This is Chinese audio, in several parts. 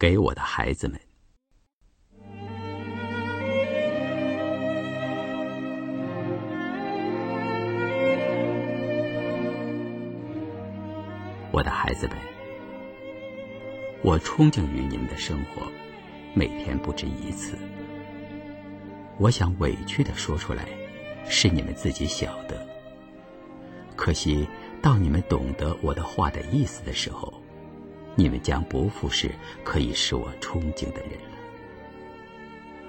给我的孩子们。我的孩子们，我憧憬于你们的生活，每天不止一次。我想委屈的说出来，是你们自己晓得。可惜，到你们懂得我的话的意思的时候，你们将不复是可以使我憧憬的人了。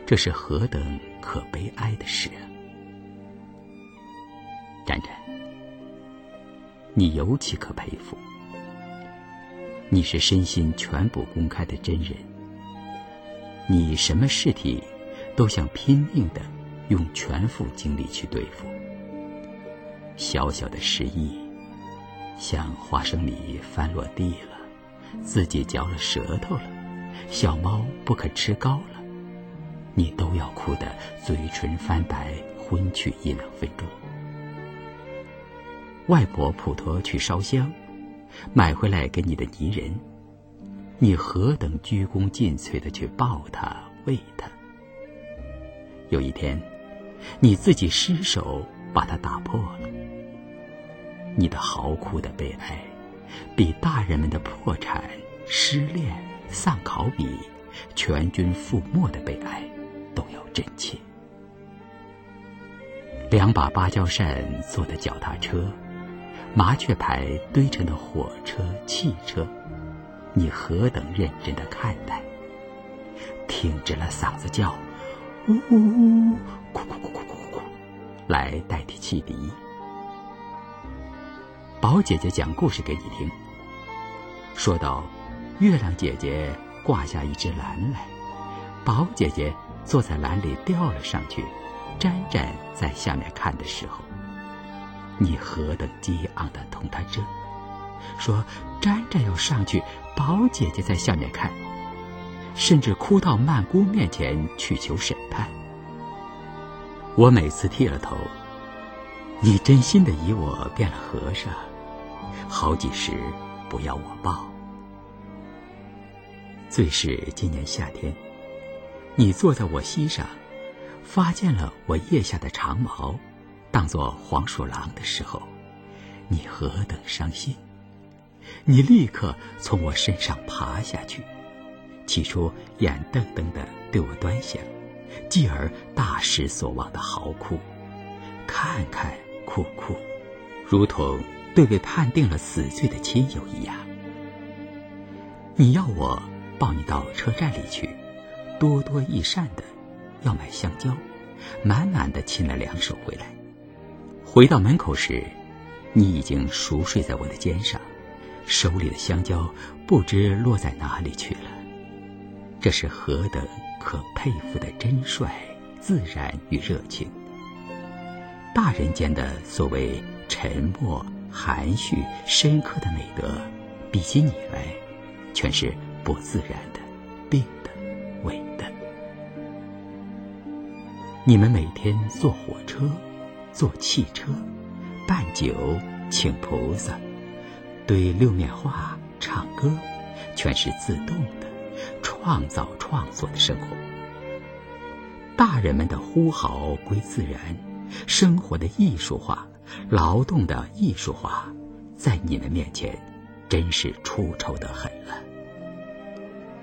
这是何等可悲哀的事啊！展展，你尤其可佩服。你是身心全部公开的真人，你什么事体都想拼命的用全副精力去对付。小小的失意，像花生米翻落地了，自己嚼了舌头了，小猫不肯吃糕了，你都要哭得嘴唇翻白，昏去一两分钟。外婆普陀去烧香。买回来给你的泥人，你何等鞠躬尽瘁的去抱他、喂他。有一天，你自己失手把它打破了。你的嚎哭的悲哀，比大人们的破产、失恋、丧考比、全军覆没的悲哀都要真切。两把芭蕉扇做的脚踏车。麻雀牌堆成的火车、汽车，你何等认真的看待？挺直了嗓子叫，呜呜呜，哭哭哭哭哭哭，来代替汽笛。宝姐姐讲故事给你听，说到月亮姐姐挂下一只篮来，宝姐姐坐在篮里掉了上去，沾沾在下面看的时候。你何等激昂的同他争，说沾沾要上去，宝姐姐在下面看，甚至哭到曼姑面前去求审判。我每次剃了头，你真心的以我变了和尚，好几时不要我抱。最是今年夏天，你坐在我膝上，发现了我腋下的长毛。当做黄鼠狼的时候，你何等伤心！你立刻从我身上爬下去，起初眼瞪瞪的对我端详，继而大失所望的嚎哭，看看哭哭，如同对被判定了死罪的亲友一样。你要我抱你到车站里去，多多益善的要买香蕉，满满的亲了两手回来。回到门口时，你已经熟睡在我的肩上，手里的香蕉不知落在哪里去了。这是何等可佩服的真率、自然与热情！大人间的所谓沉默、含蓄、深刻的美德，比起你来，全是不自然的、病的、伪的。你们每天坐火车。坐汽车，办酒，请菩萨，对六面画，唱歌，全是自动的，创造创作的生活。大人们的呼号归自然，生活的艺术化，劳动的艺术化，在你们面前，真是出丑的很了。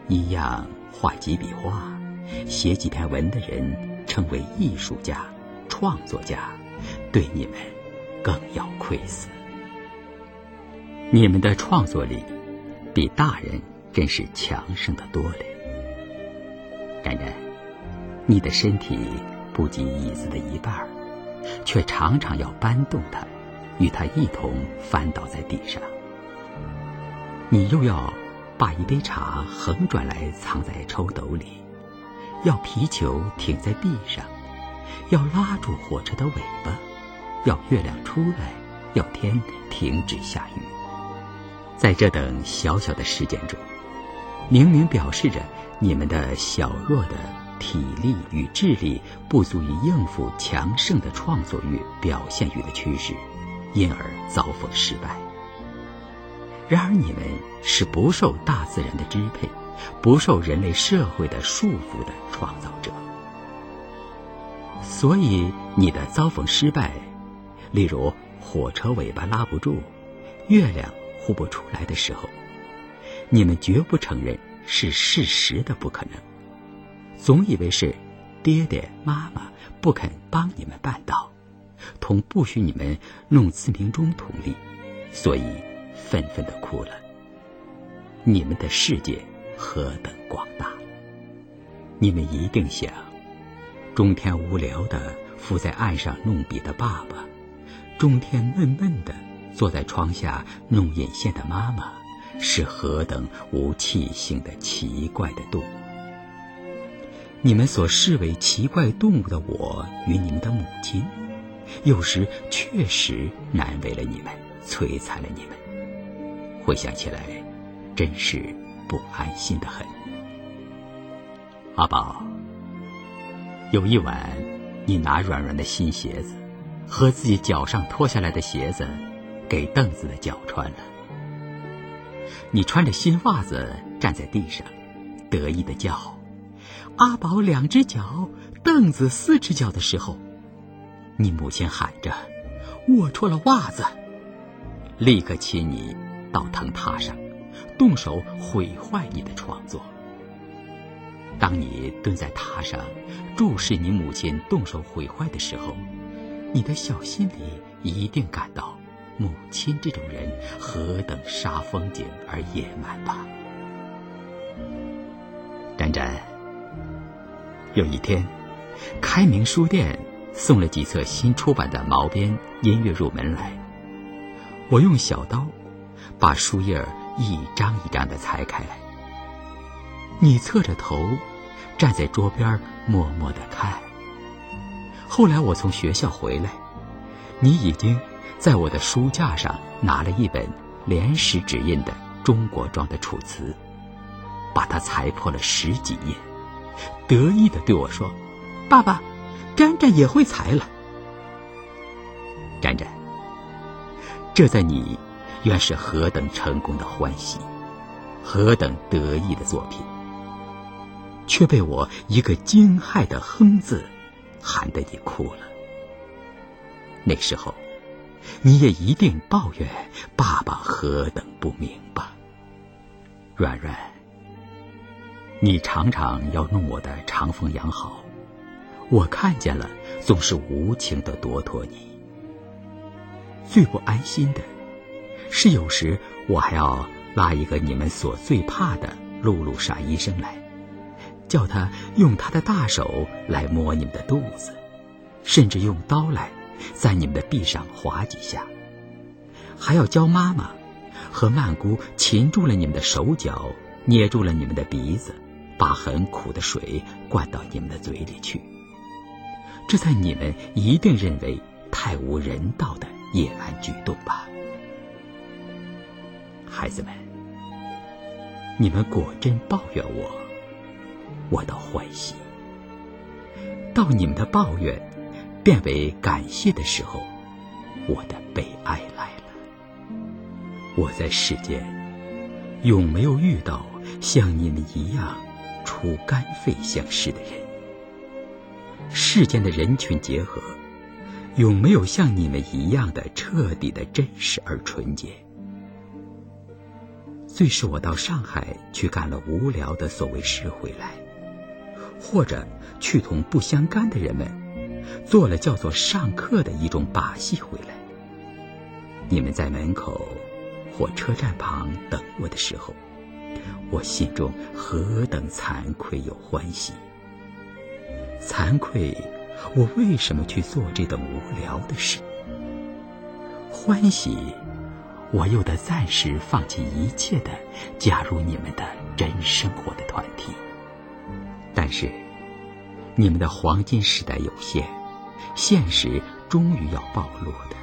一样画几笔画，写几篇文的人，称为艺术家、创作家。对你们更要愧死。你们的创作力比大人真是强盛的多了。然然，你的身体不及椅子的一半儿，却常常要搬动它，与它一同翻倒在地上。你又要把一杯茶横转来藏在抽斗里，要皮球停在地上，要拉住火车的尾巴。要月亮出来，要天停止下雨。在这等小小的事件中，明明表示着你们的小弱的体力与智力不足以应付强盛的创作欲表现欲的趋势，因而遭逢失败。然而你们是不受大自然的支配，不受人类社会的束缚的创造者。所以，你的遭逢失败，例如火车尾巴拉不住，月亮呼不出来的时候，你们绝不承认是事实的不可能，总以为是爹爹妈妈不肯帮你们办到，同不许你们弄自鸣钟同理，所以愤愤的哭了。你们的世界何等广大！你们一定想，中天无聊的伏在岸上弄笔的爸爸，中天闷闷的坐在窗下弄引线的妈妈，是何等无气性的奇怪的动物！你们所视为奇怪动物的我与你们的母亲，有时确实难为了你们，摧残了你们。回想起来。真是不安心的很。阿宝，有一晚，你拿软软的新鞋子和自己脚上脱下来的鞋子给凳子的脚穿了。你穿着新袜子站在地上，得意的叫：“阿宝两只脚，凳子四只脚”的时候，你母亲喊着：“我脱了袜子！”立刻亲你到藤榻上。动手毁坏你的创作。当你蹲在榻上，注视你母亲动手毁坏的时候，你的小心里一定感到母亲这种人何等煞风景而野蛮吧？展展，有一天，开明书店送了几册新出版的毛边音乐入门来，我用小刀把书页。一张一张的裁开来，你侧着头站在桌边默默的看。后来我从学校回来，你已经在我的书架上拿了一本连石纸印的中国装的《楚辞》，把它裁破了十几页，得意的对我说：“爸爸，沾沾也会裁了。”沾沾，这在你。原是何等成功的欢喜，何等得意的作品，却被我一个惊骇的“哼”字，喊得你哭了。那时候，你也一定抱怨爸爸何等不明吧？软软，你常常要弄我的长风养好，我看见了，总是无情的夺脱你。最不安心的。是有时我还要拉一个你们所最怕的露露傻医生来，叫他用他的大手来摸你们的肚子，甚至用刀来在你们的臂上划几下，还要教妈妈和曼姑擒住了你们的手脚，捏住了你们的鼻子，把很苦的水灌到你们的嘴里去。这在你们一定认为太无人道的野蛮举动吧？孩子们，你们果真抱怨我，我倒欢喜。到你们的抱怨变为感谢的时候，我的悲哀来了。我在世间永没有遇到像你们一样出肝肺相识的人。世间的人群结合，永没有像你们一样的彻底的真实而纯洁。最是我到上海去干了无聊的所谓事回来，或者去同不相干的人们做了叫做上课的一种把戏回来。你们在门口或车站旁等我的时候，我心中何等惭愧又欢喜！惭愧，我为什么去做这等无聊的事？欢喜。我又得暂时放弃一切的加入你们的真生活的团体，但是你们的黄金时代有限，现实终于要暴露的，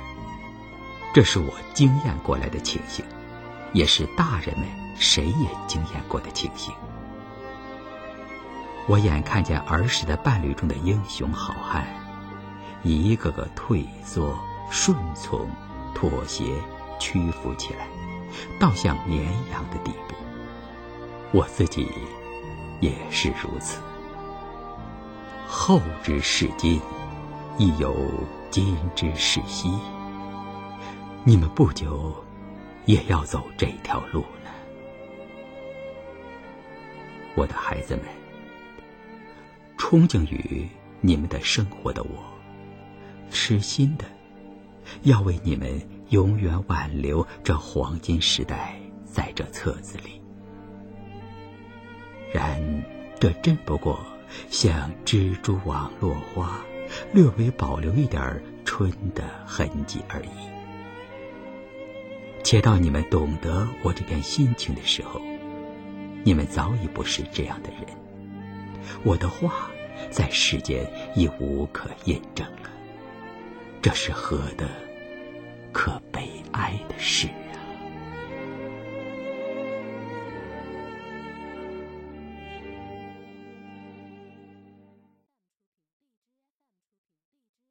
这是我经验过来的情形，也是大人们谁也经验过的情形。我眼看见儿时的伴侣中的英雄好汉，一个个退缩、顺从、妥协。屈服起来，倒像绵羊的地步。我自己也是如此。后之视今，亦有今之视昔。你们不久也要走这条路了，我的孩子们。憧憬于你们的生活的我，痴心的要为你们永远挽留这黄金时代在这册子里。然这真不过像蜘蛛网落花，略微保留一点春的痕迹而已。且到你们懂得我这片心情的时候，你们早已不是这样的人。我的话在世间已无可印证了，这是何等可悲哀的事啊！